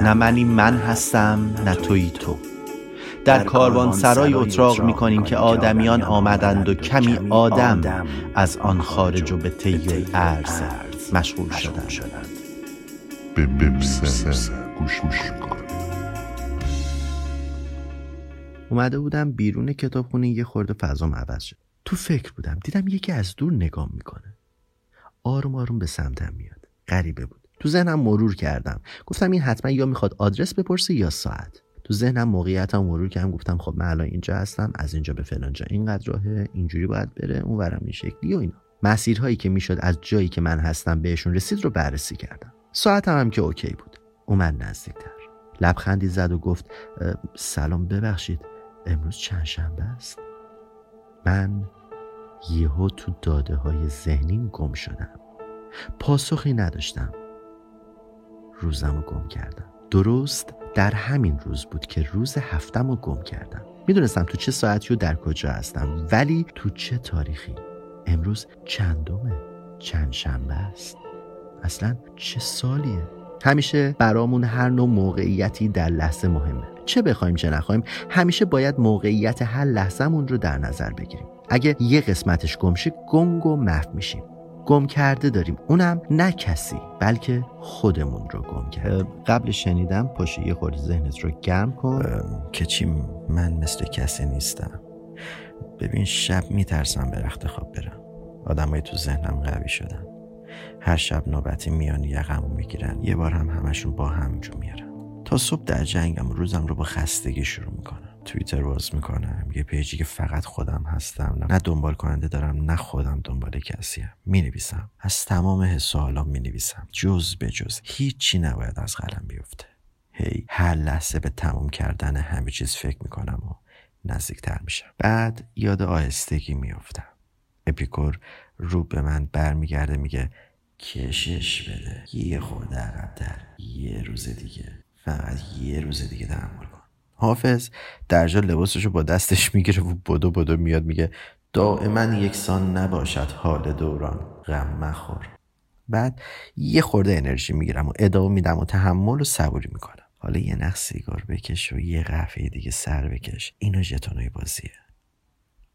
نه منی من هستم نه توی تو. در کاروان سرای اتراق می کنیم که آدمیان آمدند و کمی آدم از آن خارج و به طی ارز مشغول شدند. به گوش اومده بودم بیرون کتابخونه یه خورده فضام عوض شد. تو فکر بودم دیدم یکی از دور نگام می‌کنه. آروم آروم به سمتم میاد. غریبه بود. تو ذهنم مرور کردم. گفتم این حتما یا می‌خواد آدرس بپرسه یا ساعت. تو ذهنم موقعیتم مرور کردم. گفتم خب من الان اینجا هستم. از اینجا به فلانجا اینقدر راهه. اینجوری باید بره. اون ورم این شکلی و اینا. مسیرهایی که می‌شد از جایی که من هستم بهشون رسید رو بررسی کردم. ساعتم هم که اوکی بود. اومد نزدیکتر. لبخندی زد و گفت سلام ببخشید. امروز چند شنبه است؟ من یهو تو داده های ذهنیم گم شدم. پاسخی نداشتم. روزم رو گم کردم. درست در همین روز بود که روز هفتم رو گم کردم. می‌دونستم تو چه ساعتی و در کجا هستم ولی تو چه تاریخی؟ امروز چندمه؟ چند شنبه است؟ اصلا چه سالیه؟ همیشه برامون هر نوع موقعیتی در لحظه مهمه. چه بخوایم چه نخوایم همیشه باید موقعیت هر لحظهمون رو در نظر بگیریم. اگه یه قسمتش گمشه گنگ و محو میشیم. گم کرده داریم. اونم نه کسی بلکه خودمون رو گم کرد. قبل شنیدم پاشه یه خورده ذهنت رو گرم کن. که چی من مثل کسی نیستم. ببین شب میترسم به رخت خواب برم. آدمای تو ذهنم قوی شدن. هر شب نوبتی میان یقمو می‌گیرن. یه بار هم همشون با هم جو میارن. تا صبح در جنگم روزم رو با خستگی شروع می‌کنم. توییتر باز می‌کنم یه پیجی که فقط خودم هستم. نه دنبال کننده دارم نه خودم دنبال کسیم می‌نویسم. از تمام حس و حالام می‌نویسم. جز به جز. هیچی نباید از قلم بیفته. هی هر لحظه به تموم کردن همه چیز فکر می‌کنم و نزدیکتر میشم. بعد یاد آهستگی میفتم اپیکور رو به من برمیگرده میگه کشش بده. یه خورده عقبتر. یه روز دیگه. فقط یه روز دیگه تحمل کن. حافظ درجا لباسش رو با دستش می‌گیره و بدو بدو میاد میگه دائما یکسان نباشد حال دوران غم مخور. بعد یه خورده انرژی می‌گیرم و ادامه میدم و تحمل و صبوری می‌کنم. حالا یه نخ سیگار بکش و یه قهوه دیگه سر بکش. اینو ژتونای بازیه.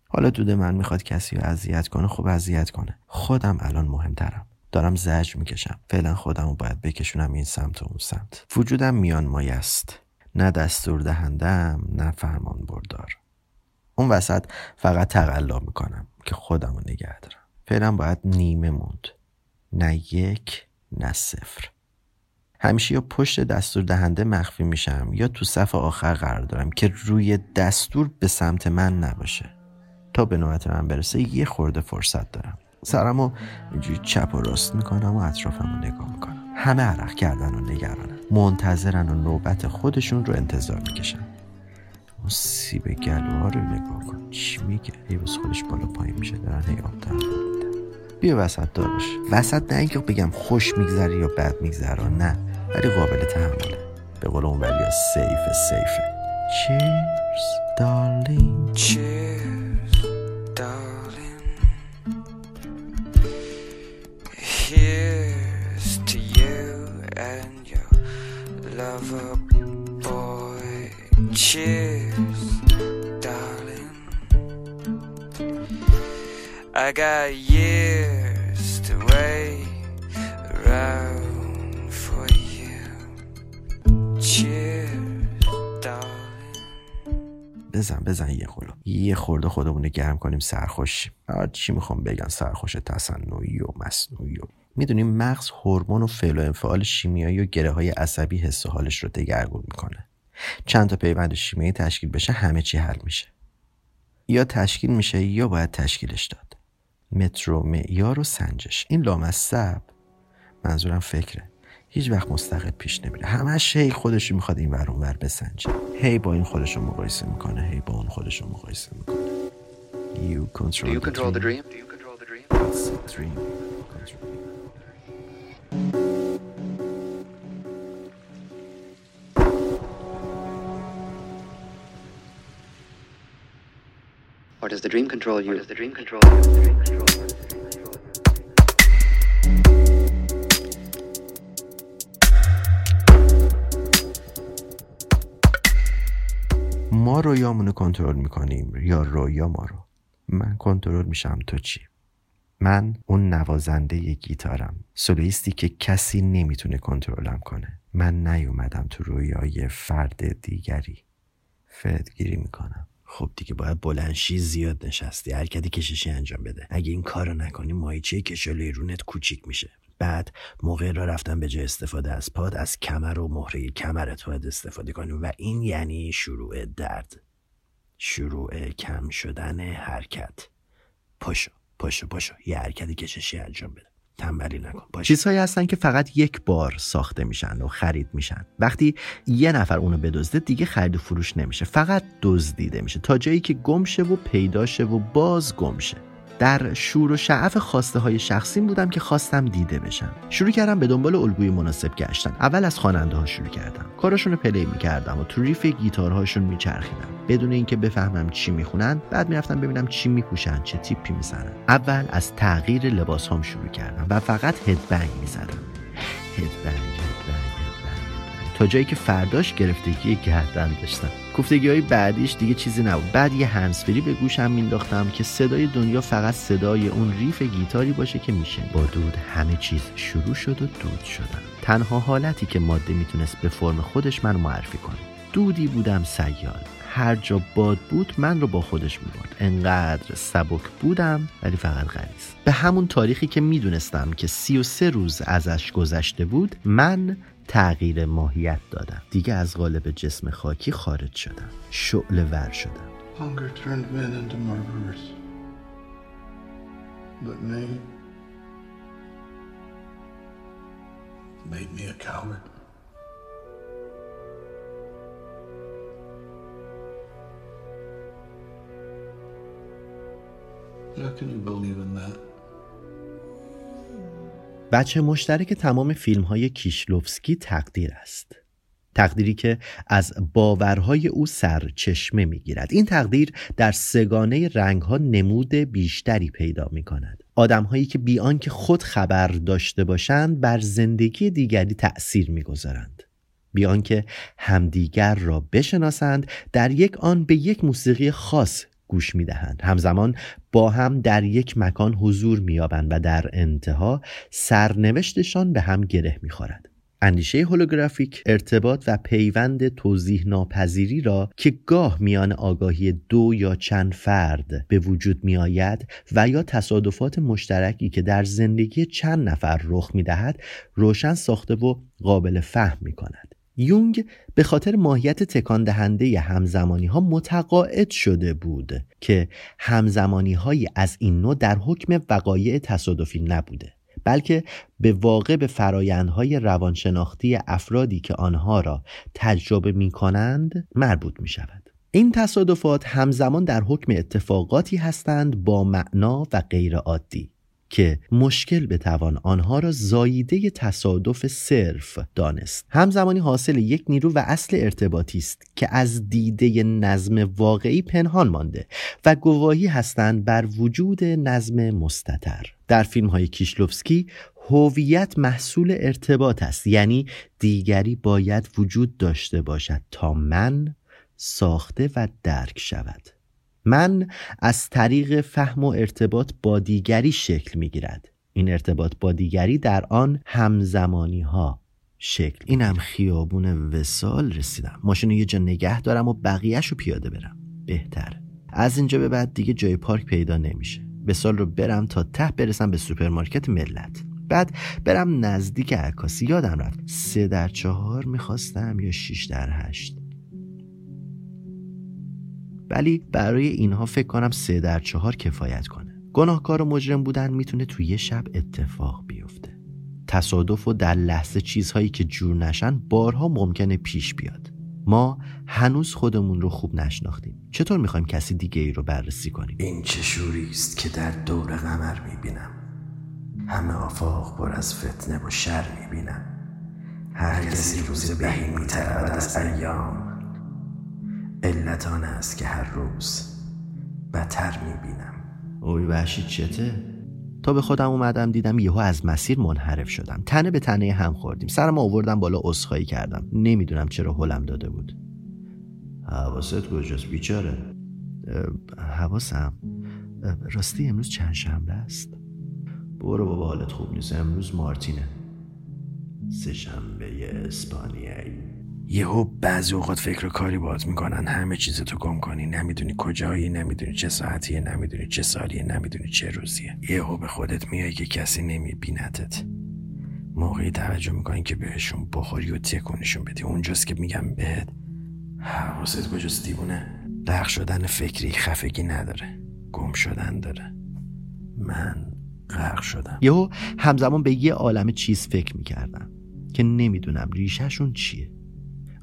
حالا دود من می‌خواد کسی رو اذیت کنه خب اذیت کنه. خودم الان مهمترم. دارم زجر می‌کشم. فعلا خودم رو باید بکشونم این سمت و اون سمت. وجودم میان مایه است نه دستور دهندم نه فرمان بردار. اون وسط فقط تقلا می‌کنم که خودم رو نگه دارم. فعلا باید نیمه موند. نه یک نه صفر. همیشه یا پشت دستور دهنده مخفی میشم یا تو صف آخر قرار دارم که روی دستور به سمت من نباشه. تا به نوبت من برسه یه خورده فرصت دارم. سرم اینجوری چپ و راست می‌کنم و اطرافم نگاه می‌کنم. همه عرق کردن و نگرانن. منتظرن و نوبت خودشون رو انتظار می‌کشن. اون سیب گلوها رو نگاه کن. چی میگه؟ ای بس خودش بالا پایین میشه. دارن هی آب بیا وسط دار باش وسط نه اینکه بگم خوش میگذره یا بد میگذره. نه. ولی قابل تحمله. به قول اون ولی سیف سیفه Cheers, darling. Cheers, darling. Lover boy. Cheers, darling. I got years to wait around for you. Cheers, darling. بزن بزن یه خورده یه خورده خودمون گرم کنیم سرخوش چی می‌خوام بگن سرخوش تصنعی و مصنوعی و می‌دونیم مغز هورمون و فعل و انفعال شیمیایی و گره های عصبی حس و حالش رو دگرگون می‌کنه. چند تا پیوند شیمیایی تشکیل بشه همه چی حل میشه. یا تشکیل میشه یا باید تشکیلش داد. متر و معیار و سنجش. این لامصب منظورم فکره. هیچ وقت مستقل پیش نمیره. همش هی خودش می‌خواد این ور ور بسنجه. هی با این خودش رو مقایسه می‌کنه. هی با اون خودش رو مقایسه می‌کنه. You control, Do you the, control the dream. dream? Do you control the dream? It's a dream. Or does the dream control you? Or does the dream control you? The dream control you? The dream control you? ما رویامونو کنترل می‌کنیم یا رویا ما رو من کنترل میشم تو چی من اون نوازنده گیتارم. سولویستی که کسی نمی‌تونه کنترلم کنه. من نیومدم تو رویای فرد دیگری. فردگیری می‌کنم. خب دیگه باید بلنشی زیاد نشستی. حرکتی کششی انجام بده. اگه این کارو نکنی ماهیچه کشلوی رونت کوچیک میشه. بعد موقع را رفتن به جای استفاده از پاد از کمر و مهره کمرت باید استفاده کنی. و این یعنی شروع درد. شروع کم شدن حرکت. پاشو. پاشو پاشو. یه حرکتی کششی انجام بده. تنبلی نکن. پاشو. چیزهایی هستن که فقط یک بار ساخته میشن و خرید میشن. وقتی یه نفر اونو بدزده دیگه خرید و فروش نمیشه. فقط دزدیده میشه. تا جایی که گم شه و پیدا شه و باز گم شه در شور و شعف خواسته های شخصیم بودم که خواستم دیده بشم. شروع کردم به دنبال الگوی مناسب گشتن. اول از خواننده ها شروع کردم. کاراشون رو play می‌کردم و تو riff گیتارهاشون میچرخیدم. بدون اینکه بفهمم چی می‌خونن بعد می‌رفتم ببینم چی میپوشن چه تیپی می‌زنن. اول از تغییر لباس هم شروع کردم و فقط headbang می‌زدم. هدبنگ هدبنگ هدبنگ تا جایی که فرداش گرفتگی گردن داشتم. گفتگی های بعدیش دیگه چیزی نبود. بعد یه هنسفری به گوشم مینداختم که صدای دنیا فقط صدای اون ریف گیتاری باشه که میشه با دود همه چیز شروع شد و دود شدم تنها حالتی که ماده می‌تونست به فرم خودش من معرفی کنه. دودی بودم سیال. هر جا باد بود من رو با خودش می‌برد. انقدر سبک بودم ولی فقط غلیظ. به همون تاریخی که می‌دونستم که سی و سه روز ازش گذشته بود من تغییر ماهیت دادم دیگه از قالب جسم خاکی خارج شدم شعله ور شدم How can you believe in that? بچه مشترک تمام فیلم های کیشلوفسکی تقدیر است. تقدیری که از باورهای او سرچشمه می گیرد این تقدیر در سگانه رنگ ها نمود بیشتری پیدا می کند آدم هایی که بیان که خود خبر داشته باشند بر زندگی دیگری تأثیر می گذارند بیان که همدیگر را بشناسند در یک آن به یک موسیقی خاص گوش می دهند. همزمان با هم در یک مکان حضور می و در انتها سرنوشتشان به هم گره می خورد. اندیشه هولوگرافیک ارتباط و پیوند توضیح ناپذیری را که گاه میان آگاهی دو یا چند فرد به وجود می آید و یا تصادفات مشترکی که در زندگی چند نفر رخ می دهد روشن ساخته و قابل فهم می کند. یونگ به خاطر ماهیت تکان دهنده همزمانی ها متقاعد شده بود که همزمانی های از این نوع در حکم وقایع تصادفی نبوده بلکه به واقع به فرایندهای روانشناختی افرادی که آنها را تجربه می کنند مربوط می شود. این تصادفات همزمان در حکم اتفاقاتی هستند با معنا و غیر عادی که مشکل بتوان آنها را زاییده تصادف صرف دانست. همزمانی حاصل یک نیرو و اصل ارتباطی است که از دیده نظم واقعی پنهان مانده و گواهی هستند بر وجود نظم مستتر در فیلم های کیشلوفسکی هویت محصول ارتباط است یعنی دیگری باید وجود داشته باشد تا من ساخته و درک شود. من از طریق فهم و ارتباط با دیگری شکل می گیرد این ارتباط با دیگری در آن همزمانی ها شکل اینم خیابون وسال رسیدم. ماشین یه جا نگه دارم و بقیهش رو پیاده برم. بهتر. از اینجا به بعد دیگه جای پارک پیدا نمیشه. وصال رو برم تا ته برسم به سوپرمارکت ملت. بعد برم نزدیک عکاسی. یادم رفت سه در چهار می‌خواستم یا شیش در هشت. ولی برای اینها فکر کنم سه در چهار کفایت کنه. گناهکار و مجرم بودن می‌تونه توی یه شب اتفاق بیفته. تصادف و در لحظه چیزهایی که جور نشن بارها ممکنه پیش بیاد. ما هنوز خودمون رو خوب نشناختیم. چطور می‌خوایم کسی دیگه ای رو بررسی کنیم؟ این چه شوری است که در دور قمر می‌بینم. همه آفاق پر از فتنه و شر می‌بینم. هر کسی روز بهی میترد از ایام علت آن است که هر روز بدتر می‌بینم. اوی وحشی چته؟ تا به خودم اومدم دیدم یهو از مسیر منحرف شدم. تنه به تنه هم خوردیم. سرم آوردم بالا اسخایی کردم. نمی‌دونم چرا هلم داده بود. حواست کجاست بیچاره؟ حواسم. راستی امروز چند شنبه است؟ برو بابا حالت خوب نیست. امروز مارتینه. سه شنبه اسپانیایی. یهو بعضی اوقات فکر و کاری باید می‌کنن. همه چیز تو گم کنی. نمی‌دونی کجایی نمی‌دونی چه ساعتیه نمی‌دونی چه سالیه نمی‌دونی چه روزیه. یهو به خودت میای که کسی نمیبینتت موقعی توجه می‌کنی که بهشون بخوری و تکونشون بدی. اونجاست که میگم بهت حواست کجاست دیوونه؟ لغ شدن فکری خفگی نداره. گم شدن داره. من غرق شدم. یهو همزمان به یه عالم چیز فکر می‌کردم که نمی‌دونم ریشهشون چیه.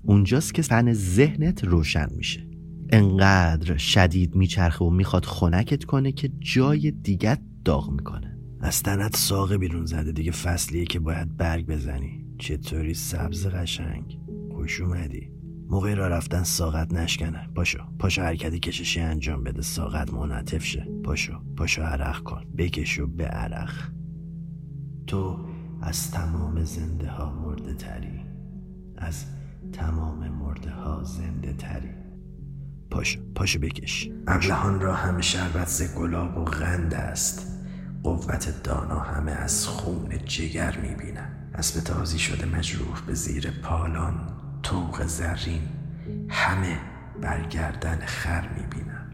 اونجاست که فن ذهنت روشن میشه. انقدر شدید میچرخه و می‌خواد خنکت کنه که جای دیگت داغ می‌کنه. از تنت ساقه بیرون زده دیگه فصلیه که باید برگ بزنی. چطوری سبز قشنگ؟ خوش اومدی. موقع را رفتن ساقت نشکنه. پاشو پاشو حرکتی کششی انجام بده. ساقت منعطف شه. پاشو پاشو عرق کن. بکشو به عرق. تو از تمام زنده ها مرده تری. از تمام مرده ها زنده تری. پاشو پاشو بکش. ابلهان را همه شربت ز گلاب و غند است. قوت دانا همه از خون جگر می‌بینم اسب تازی شده مجروح به زیر پالان. توق زرین همه برگردن خر می‌بینم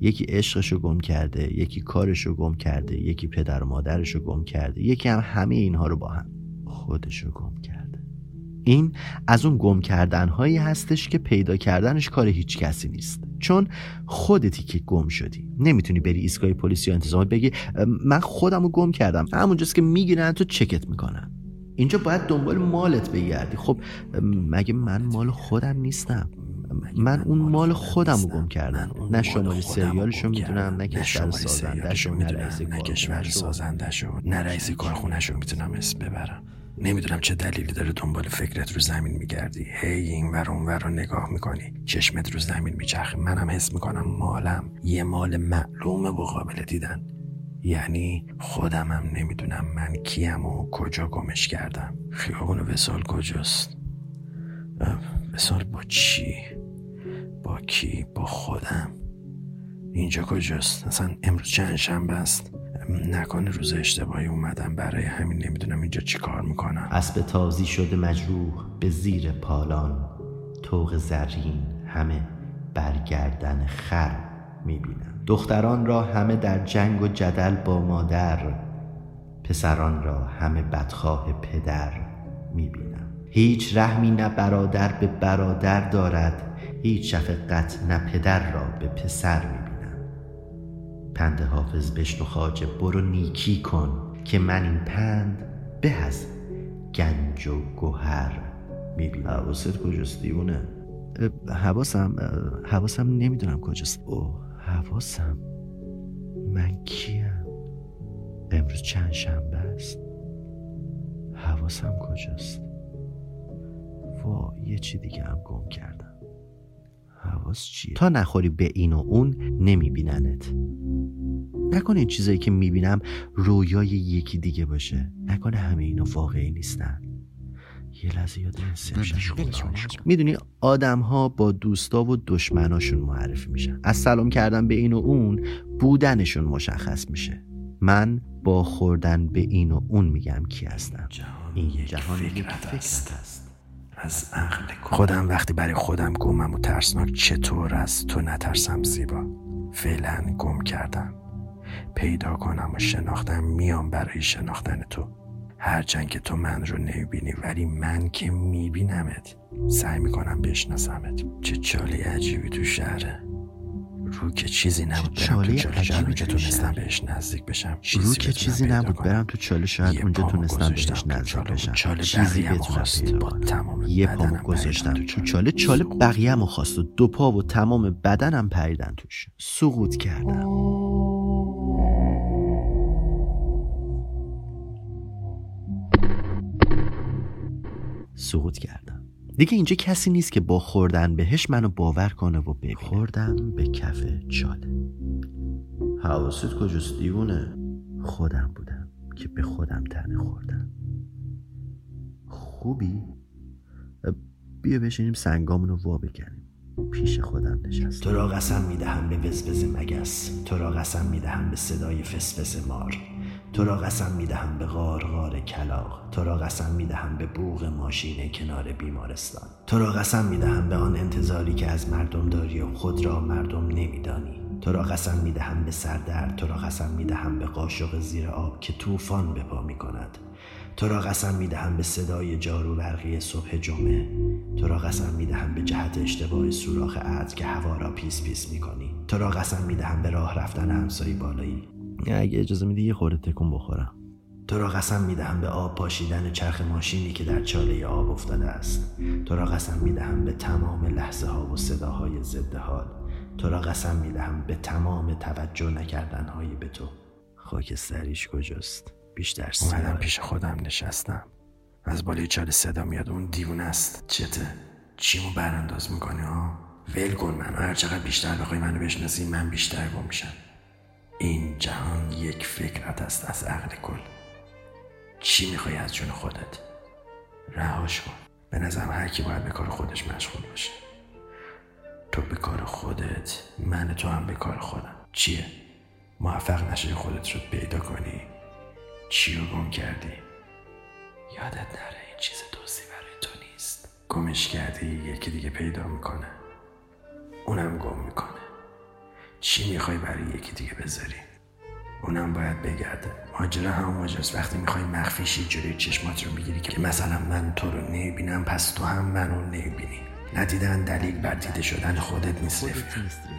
یکی عشقشو گم کرده یکی کارشو گم کرده یکی پدر و مادرشو گم کرده یکی هم همه اینها رو با هم. خودشو گم کرده. این از اون گم کردن هایی هستش که پیدا کردنش کار هیچ کسی نیست. چون خودتی که گم شدی. نمی‌تونی بری ایستگاه پلیس یا انتظامات بگی من خودم رو گم کردم. همونجاست که می‌گیرن تو چکت می‌کنن. اینجا باید دنبال مالت بگردی. خب مگه من مال خودم نیستم؟ من اون مال خودم رو گم کردم. نه شماره خودم رو می‌دونم. نه کشور سازندش نه می‌دونم، نه کشور کارخونه‌شو. سازندشو نه رئیس کارخونهشو می‌تونم اسم ببرم. نمی‌دونم چه دلیلی داره دنبال فکرت رو زمین میگردی. هی این ور اون ور رو نگاه می‌کنی. چشمت رو زمین میچرخه. منم حس می‌کنم مالم یه مال معلومه و قابل دیدن. یعنی خودمم نمی‌دونم من کیم و کجا گمش کردم. خیابون وسال کجاست؟ وسال با چی؟ با کی؟ با خودم. اینجا کجاست؟ اصلا امروز چند شنبه است؟ نکنه روز اشتباهی اومدم برای همین نمی‌دونم اینجا چی کار می‌کنم. اسب تازی شده مجروح به زیر پالان. توق زرین همه برگردن خر می‌بینم. دختران را همه در جنگ و جدل با مادر پسران را همه بدخواه پدر می‌بینم. هیچ رحمی نه برادر به برادر دارد هیچ شفقت نه پدر را به پسر می‌بینم. پند حافظ بشنو خاجه برو نیکی کن که من این پند به از گنج و گوهر می‌بینم حواست کجاست دیوونه؟ حواسم حواسم نمی‌دونم کجاست. او حواسم. من کیم؟ امروز چند شنبه است؟ حواسم کجاست؟ وا یه چی دیگه هم گم کردم. حواس چیه؟ تا نخوری به این و اون نمیبیننت. نکنه این چیزایی که می‌بینم رویای یکی دیگه باشه. نکنه همه اینا واقعی نیستن. یه لحظه یاد می‌دونی آدم ها با دوستا و دشمناشون معرفی میشن. از سلام کردن به این و اون بودنشون مشخص میشه. من با خوردن به این و اون میگم کی هستم. این جهان یک فکرت فکرت است. از عقل خودم وقتی برای خودم گمم و ترسناک چطور از تو نترسم زیبا. فعلا گم کردم. پیدا کنم و شناختم میام برای شناختن تو. هرچند که تو من رو نمی‌بینی ولی من که میبینمت. سعی می‌کنم بشناسمت. چه چالی عجیبی تو شهره. رو که چیزی نبود برم تو چاله چاله شاید عجیبی اونجا تونستم. بهش نزدیک بشم رو چیزی که چیزی نبود. برم تو چاله شاید اونجا تونستم بهش نزدیک بشم چاله چیزی. پیدا با. تمام یه پامو پریدم گذاشتم تو. چاله چاله بقیه‌مو خواست و دو پا و تمام بدنم پریدن توش سقوط کردم سقوط کردم دیگه اینجا کسی نیست که با خوردن بهش منو باور کنه و ببینه. خوردم به کف چاله. حواست کجاست دیوونه؟ خودم بودم که به خودم تنه خوردم. خوبی؟ بیا بشینیم سنگامونو وا بکنیم. پیش خودم نشستم. تو را قسم می‌دهم به وزوز مگس. تو را قسم می‌دهم به صدای فسفس مار. تو را قسم می‌دهم به غار کلاغ تو را قسم می‌دهم به بوق ماشین کنار بیمارستان. تو را قسم می‌دهم به آن انتظاری که از مردم داری و خود را مردم نمیدانی. تو را قسم می‌دهم به سردرد تو را قسم می‌دهم به قاشق زیر آب که طوفان به پا می‌کند. تو را قسم می‌دهم به صدای جارو برقی صبح جمعه. تو را قسم می‌دهم به جهت اشتباه سوراخ عطر که هوا را پیس پیس می‌کنی. تو را قسم می‌دهم به راه رفتن همسایه بالایی اگه اجازه میدی یه خورده تکون بخورم. تو را قسم می‌دهم به آب پاشیدن چرخ ماشینی که در چاله آب افتاده است. تو را قسم می‌دهم به تمام لحظه ها و صداهای ضد حال. تو را قسم می‌دهم به تمام توجه نکردن های به تو. خاکستریش کجاست؟ بیشتر اومدم پیش خودم نشستم. از بالای چاله صدا میاد. اون دیوونه است. چته؟ چیمو برانداز می‌کنی ها ول کن منو. هر چقدر بیشتر بخوای منو بشناسی من بیشتر گم میشم. این جهان یک فکرت است از عقل کل. چی می‌خوای از جون خودت؟ رهاش کن به نظرم هر کی باید به کار خودش مشغول باشه. تو به کار خودت من تو هم به کار خودم. چیه؟ موفق نشی خودت رو پیدا کنی؟ چی رو گم کردی؟ یادت نره این چیز دوستی برای تو نیست. گمش کردی یکی دیگه پیدا می‌کنه. اونم گم می‌کنه. چی می‌خوای برای یکی دیگه بذاری؟ اونم باید بگرده. ماجرا هم ماجراست. وقتی می‌خوای مخفیشی جلوی چشمات رو می‌گیری که مثلا من تو رو نمی‌بینم پس تو هم منو نمی‌بینی. ندیدن دلیل بر دیده شدن خودت نیست رفیق.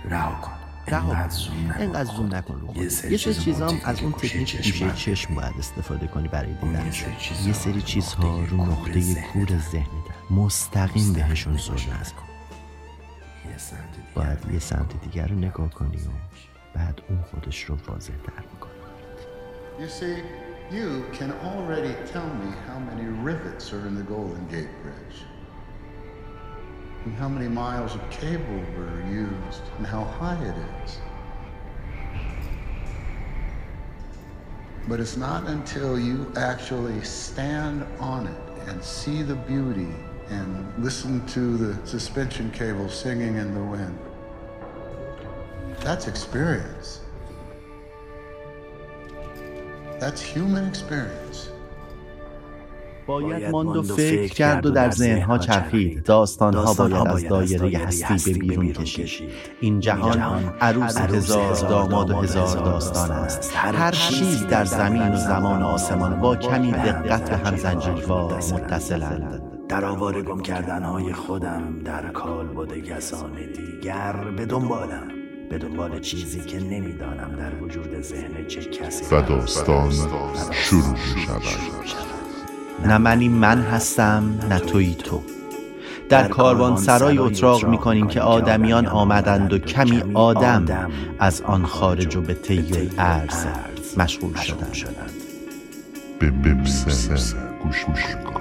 رها کن. انقدر زوم نکن. انقدر زوم. نکن رو یه. سری سری چیزا از اون تکنیک گوشه چشم باید استفاده کنی برای دیدن. یه سری چیزها رو نقطه. کور ذهنت مستقیم بهشون زل نگاش باید یه سمت دیگر رو نگاه کنی و بعد اون خودش رو واضح تر میکنه You see, you can already tell me how many rivets are in the Golden Gate Bridge. And how many miles of cable were used and how high it is. But it's not until you actually stand on it and see the beauty and listen to the suspension cable singing in the wind. That's experience. That's human experience. باید ماند و فکر کرد و در ذهنها چرخید. داستانها باید از دایره هستی به بیرون کشید. این جهان عروس هزار داماد و هزار داستان است. هر چیز در زمین و زمان و آسمان با کمی دقت به هم زنجیروار متصلند. در آوار گم کردن های خودم در کال بوده کسان دیگر. به دنبالم به دنبال چیزی که نمی‌دانم در وجود ذهن چه کسی و داستان شروع می شود نه منی من هستم نه توی تو. در کاروان سرای اتراق می کنیم که آدمیان آمدند و کمی آدم از آن خارج و به طی ارز مشغول شدند. به گوش می‌کنم